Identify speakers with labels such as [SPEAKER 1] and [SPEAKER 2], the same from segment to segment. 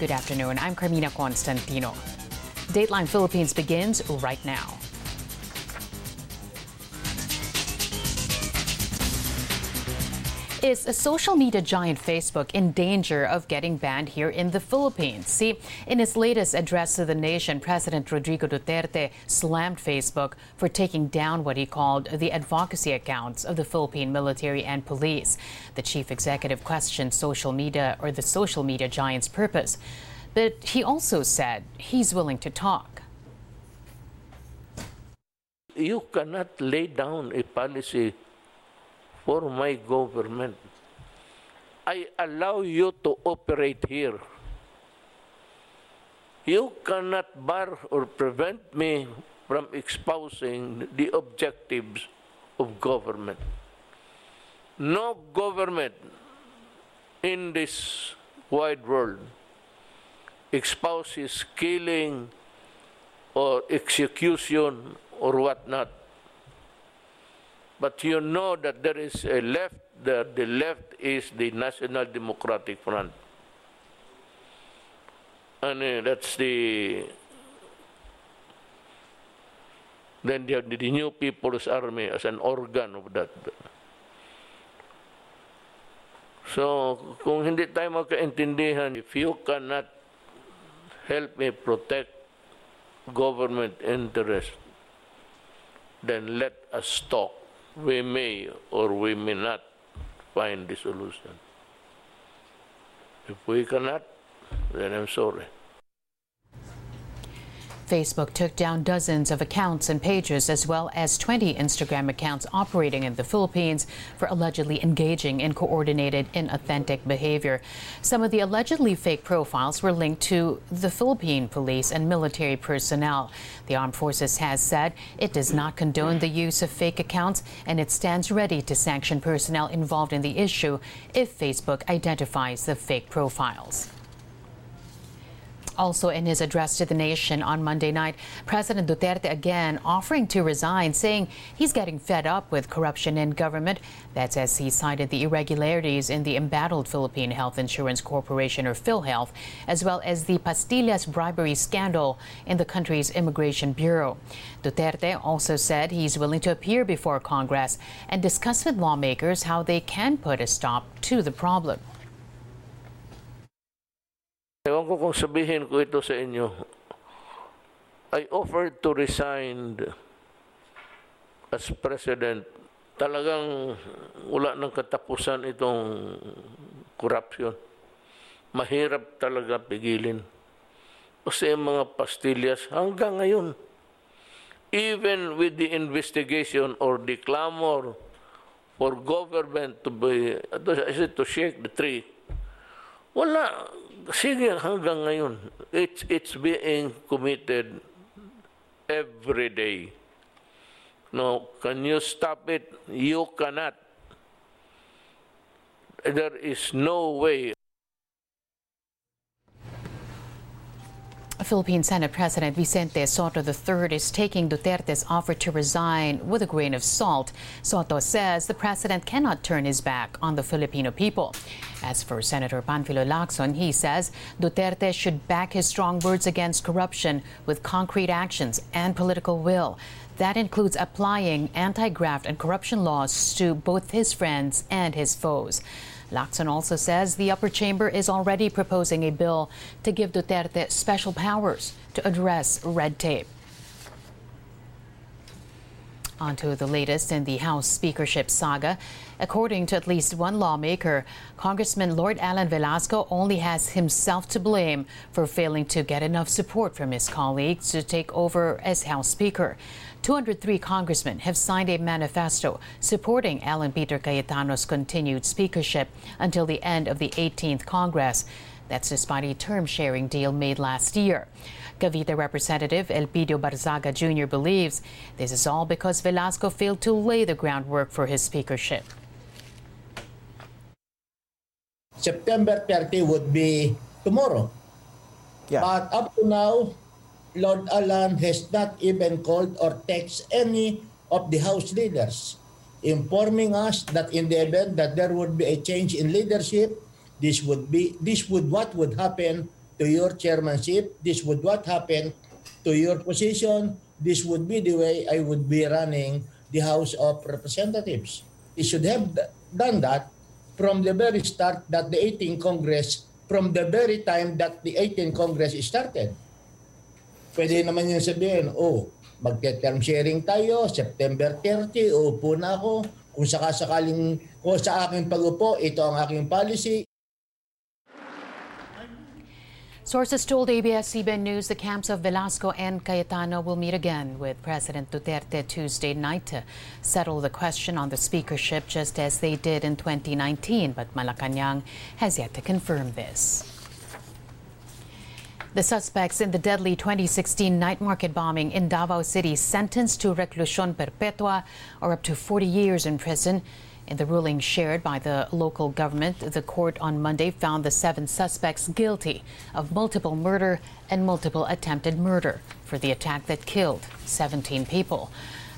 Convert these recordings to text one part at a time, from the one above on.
[SPEAKER 1] Good afternoon. I'm Carmina Constantino. Dateline Philippines begins right now. Is a social media giant Facebook in danger of getting banned here in the Philippines? See, in his latest address to the nation, President Rodrigo Duterte slammed Facebook for taking down what he called the advocacy accounts of the Philippine military and police. The chief executive questioned social media or the social media giant's purpose. But he also said he's willing to talk.
[SPEAKER 2] You cannot lay down a policy for my government. I allow you to operate here. You cannot bar or prevent me from espousing the objectives of government. No government in this wide world espouses killing or execution or whatnot but you know that there is a left, the, the left is the National Democratic Front. And uh, that's the, then you have the New People's Army as an organ of that. So, kung hindi tayo magkaintindihan, if you cannot help me protect government interest, then let us talk we may or we may not find the solution. If we cannot, then I'm sorry.
[SPEAKER 1] Facebook took down dozens of accounts and pages, as well as 20 Instagram accounts operating in the Philippines for allegedly engaging in coordinated, inauthentic behavior. Some of the allegedly fake profiles were linked to the Philippine police and military personnel. The Armed Forces has said it does not condone the use of fake accounts and it stands ready to sanction personnel involved in the issue if Facebook identifies the fake profiles. Also, in his address to the nation on Monday night, President Duterte again offering to resign, saying he's getting fed up with corruption in government. That's as he cited the irregularities in the embattled Philippine Health Insurance Corporation, or PhilHealth, as well as the pastillas bribery scandal in the country's Immigration Bureau. Duterte also said he's willing to appear before Congress and discuss with lawmakers how they can put a stop to the problem.
[SPEAKER 2] Kung sabihin ko ito sa inyo. I offered to resign as president. Talagang wala ng katapusan itong corruption. Mahirap talaga pigilin. Kasi mga pastillas hanggang ngayon, even with the investigation or the clamor for government to be, to shake the tree, wala sige hanggang ngayon, it's, it's being committed every day. No, can you stop it? You cannot. There is no way
[SPEAKER 1] Philippine Senate President Vicente Sotto III is taking Duterte's offer to resign with a grain of salt. Sotto says the president cannot turn his back on the Filipino people. As for Senator Panfilo Lacson, he says Duterte should back his strong words against corruption with concrete actions and political will. That includes applying anti graft and corruption laws to both his friends and his foes. Lacson also says the upper chamber is already proposing a bill to give Duterte special powers to address red tape. On to the latest in the House speakership saga. According to at least one lawmaker, Congressman Lord Allan Velasco only has himself to blame for failing to get enough support from his colleagues to take over as House Speaker. 203 congressmen have signed a manifesto supporting Alan Peter Cayetano's continued speakership until the end of the 18th Congress. That's despite a term sharing deal made last year. Cavite Representative Elpidio Barzaga Jr. believes this is all because Velasco failed to lay the groundwork for his speakership.
[SPEAKER 3] September 30 would be tomorrow. Yeah. But up to now, Lord Alan has not even called or texted any of the House leaders, informing us that in the event that there would be a change in leadership, this would be this would what would happen to your chairmanship. This would what happened to your position. This would be the way I would be running the House of Representatives. He should have done that from the very start that the 18th Congress, from the very time that the 18th Congress started. Pwede naman yung sabihin, oh, magte-term sharing tayo, September 30, uupo na ako. Kung sakasakaling, kung sa aking pag-upo, ito ang aking policy,
[SPEAKER 1] Sources told ABS-CBN News the camps of Velasco and Cayetano will meet again with President Duterte Tuesday night to settle the question on the speakership just as they did in 2019, but Malacanang has yet to confirm this. The suspects in the deadly 2016 night market bombing in Davao City sentenced to reclusión perpetua or up to 40 years in prison in the ruling shared by the local government, the court on Monday found the seven suspects guilty of multiple murder and multiple attempted murder for the attack that killed 17 people.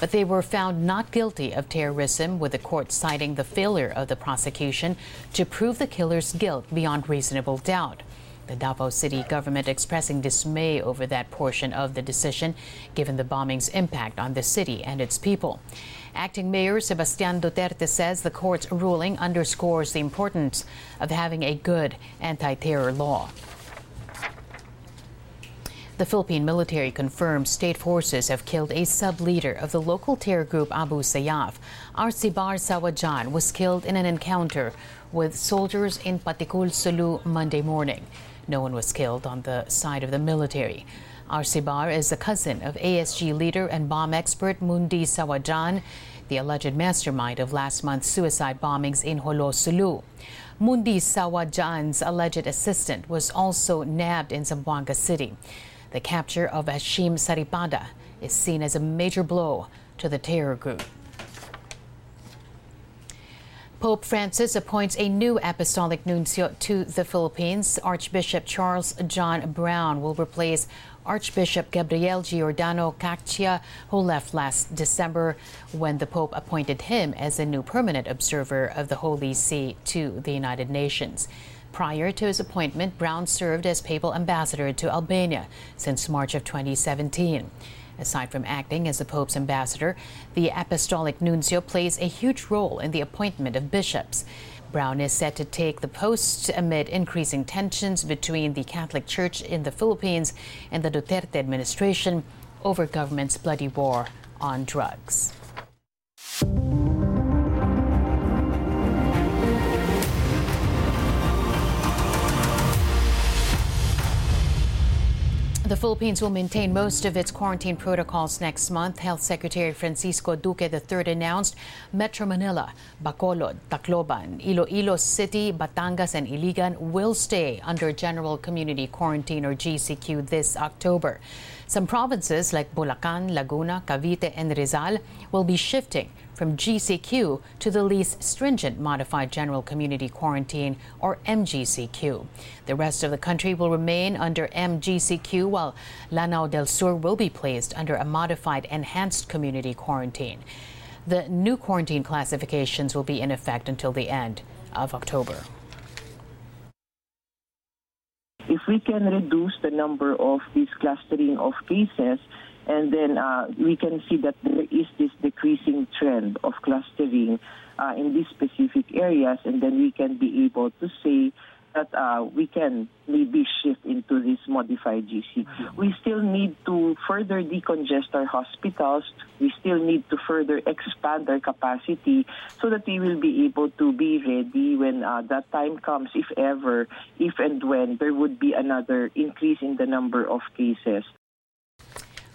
[SPEAKER 1] But they were found not guilty of terrorism, with the court citing the failure of the prosecution to prove the killer's guilt beyond reasonable doubt. The Davao City government expressing dismay over that portion of the decision, given the bombing's impact on the city and its people. Acting Mayor Sebastian Duterte says the court's ruling underscores the importance of having a good anti terror law. The Philippine military confirms state forces have killed a sub leader of the local terror group Abu Sayyaf. Arcibar Sawadjaan was killed in an encounter with soldiers in Patikul Sulu Monday morning. No one was killed on the side of the military. Arcibar is a cousin of ASG leader and bomb expert Mundi Sawadjaan, the alleged mastermind of last month's suicide bombings in Jolo Sulu. Mundi Sawadjaan's alleged assistant was also nabbed in Zamboanga City. The capture of Hashim Saripada is seen as a major blow to the terror group. Pope Francis appoints a new apostolic nuncio to the Philippines. Archbishop Charles John Brown will replace Archbishop Gabriel Giordano Caccia, who left last December when the Pope appointed him as a new permanent observer of the Holy See to the United Nations. Prior to his appointment, Brown served as papal ambassador to Albania since March of 2017. Aside from acting as the Pope's ambassador, the Apostolic Nuncio plays a huge role in the appointment of bishops. Brown is set to take the post amid increasing tensions between the Catholic Church in the Philippines and the Duterte administration over government's bloody war on drugs. The Philippines will maintain most of its quarantine protocols next month. Health Secretary Francisco Duque III announced Metro Manila, Bacolod, Tacloban, Iloilo City, Batangas, and Iligan will stay under general community quarantine or GCQ this October. Some provinces like Bulacan, Laguna, Cavite, and Rizal will be shifting from GCQ to the least stringent Modified General Community Quarantine or MGCQ. The rest of the country will remain under MGCQ while Lanao del Sur will be placed under a Modified Enhanced Community Quarantine. The new quarantine classifications will be in effect until the end of October
[SPEAKER 4] if we can reduce the number of these clustering of cases, and then uh, we can see that there is this decreasing trend of clustering uh, in these specific areas, and then we can be able to say that uh, we can maybe shift into this modified GC. We still need to further decongest our hospitals. We still need to further expand our capacity so that we will be able to be ready when uh, that time comes, if ever, if and when there would be another increase in the number of cases.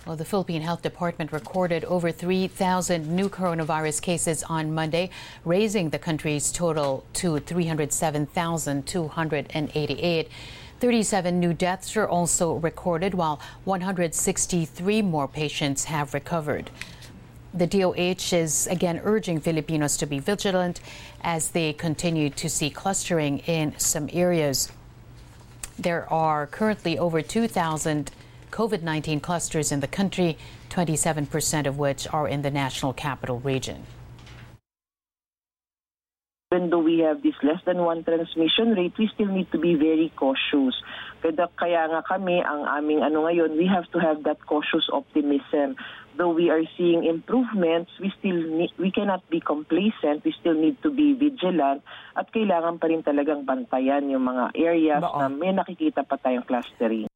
[SPEAKER 1] Well, the Philippine Health Department recorded over 3,000 new coronavirus cases on Monday, raising the country's total to 307,288. 37 new deaths are also recorded, while 163 more patients have recovered. The DOH is again urging Filipinos to be vigilant as they continue to see clustering in some areas. There are currently over 2,000 COVID 19 clusters in the country, 27% of which are in the national capital region.
[SPEAKER 4] even though we have this less than one transmission rate, we still need to be very cautious. Kaya, kaya nga kami, ang aming ano ngayon, we have to have that cautious optimism. Though we are seeing improvements, we still need, we cannot be complacent. We still need to be vigilant at kailangan pa rin talagang bantayan yung mga areas
[SPEAKER 1] Bao.
[SPEAKER 4] na may nakikita pa tayong clustering.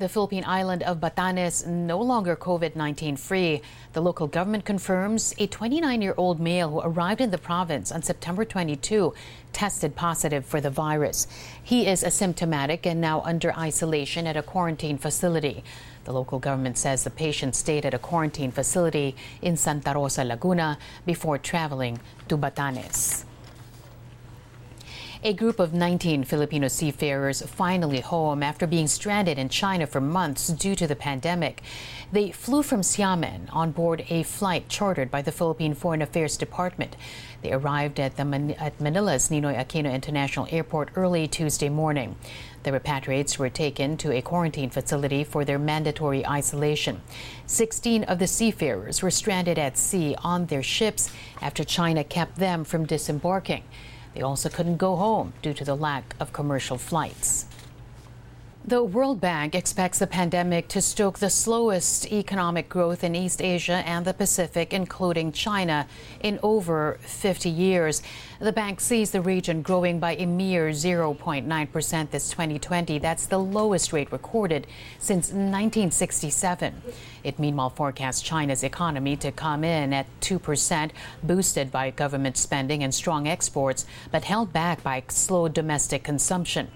[SPEAKER 1] The Philippine island of Batanes no longer COVID 19 free. The local government confirms a 29 year old male who arrived in the province on September 22 tested positive for the virus. He is asymptomatic and now under isolation at a quarantine facility. The local government says the patient stayed at a quarantine facility in Santa Rosa, Laguna before traveling to Batanes. A group of 19 Filipino seafarers finally home after being stranded in China for months due to the pandemic. They flew from Xiamen on board a flight chartered by the Philippine Foreign Affairs Department. They arrived at, the Man- at Manila's Ninoy Aquino International Airport early Tuesday morning. The repatriates were taken to a quarantine facility for their mandatory isolation. 16 of the seafarers were stranded at sea on their ships after China kept them from disembarking. They also couldn't go home due to the lack of commercial flights. The World Bank expects the pandemic to stoke the slowest economic growth in East Asia and the Pacific, including China, in over 50 years. The bank sees the region growing by a mere 0.9% this 2020. That's the lowest rate recorded since 1967. It meanwhile forecasts China's economy to come in at 2%, boosted by government spending and strong exports, but held back by slow domestic consumption.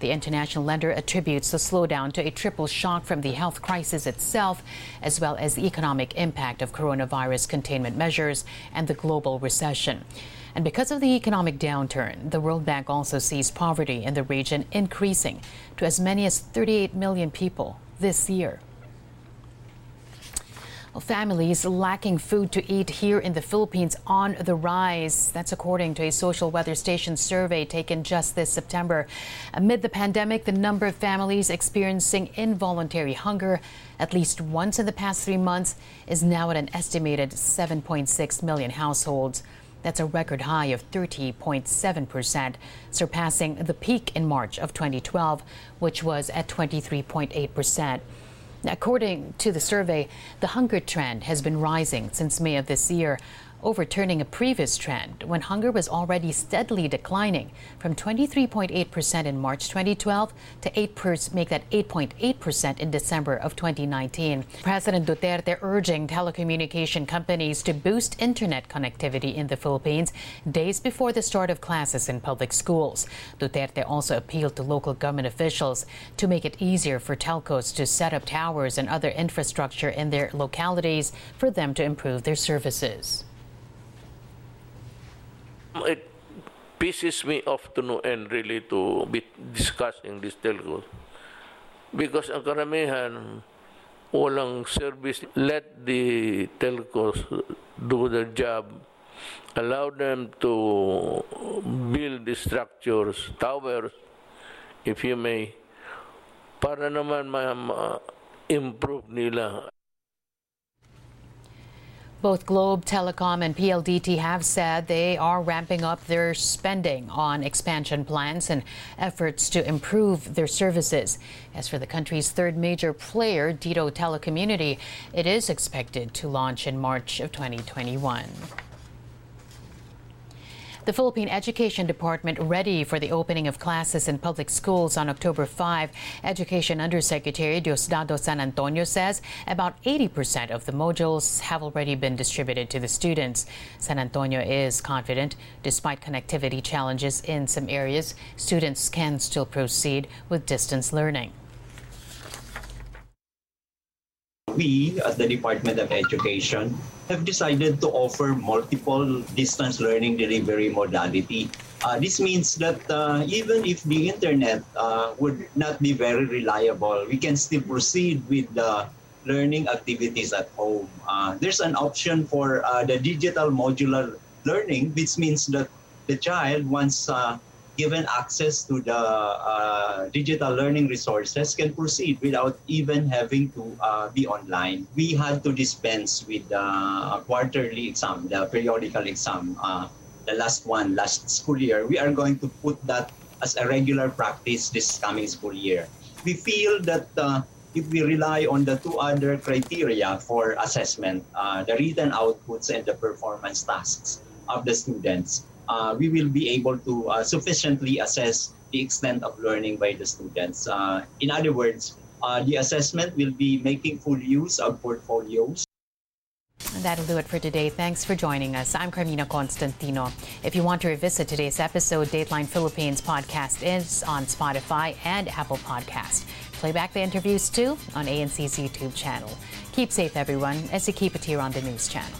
[SPEAKER 1] The international lender attributes the slowdown to a triple shock from the health crisis itself, as well as the economic impact of coronavirus containment measures and the global recession. And because of the economic downturn, the World Bank also sees poverty in the region increasing to as many as 38 million people this year. Well, families lacking food to eat here in the Philippines on the rise. That's according to a social weather station survey taken just this September. Amid the pandemic, the number of families experiencing involuntary hunger at least once in the past three months is now at an estimated 7.6 million households. That's a record high of 30.7%, surpassing the peak in March of 2012, which was at 23.8%. According to the survey, the hunger trend has been rising since May of this year, overturning a previous trend when hunger was already steadily declining from 23.8% in March 2012 to 8 make that 8.8% in December of 2019. President Duterte urging telecommunication companies to boost internet connectivity in the Philippines days before the start of classes in public schools. Duterte also appealed to local government officials to make it easier for telcos to set up towers and other infrastructure in their localities for them to improve their services.
[SPEAKER 2] It pisses me off to no end really to be discussing this telcos. Because ang karamihan, walang service. Let the telcos do their job. Allow them to build the structures, towers, if you may, para naman ma-improve nila
[SPEAKER 1] Both Globe Telecom and PLDT have said they are ramping up their spending on expansion plans and efforts to improve their services. As for the country's third major player, Dito Telecommunity, it is expected to launch in March of 2021. The Philippine Education Department ready for the opening of classes in public schools on October 5. Education Undersecretary Diosdado San Antonio says about 80% of the modules have already been distributed to the students. San Antonio is confident despite connectivity challenges in some areas, students can still proceed with distance learning.
[SPEAKER 5] We at the Department of Education have decided to offer multiple distance learning delivery modality. Uh, this means that uh, even if the internet uh, would not be very reliable, we can still proceed with the learning activities at home. Uh, there's an option for uh, the digital modular learning, which means that the child, once uh, given access to the uh, digital learning resources, can proceed without even having to uh, be online. We had to dispense with the quarterly exam, the periodical exam, uh, the last one last school year. We are going to put that as a regular practice this coming school year. We feel that uh, if we rely on the two other criteria for assessment, uh, the written outputs and the performance tasks of the students, uh, we will be able to uh, sufficiently assess the extent of learning by the students. Uh, in other words, uh, the assessment will be making full use of portfolios.
[SPEAKER 1] That'll do it for today. Thanks for joining us. I'm Carmina Constantino. If you want to revisit today's episode, Dateline Philippines podcast is on Spotify and Apple Podcast. Play back the interviews too on ANC's YouTube channel. Keep safe, everyone, as you keep it here on the news channel.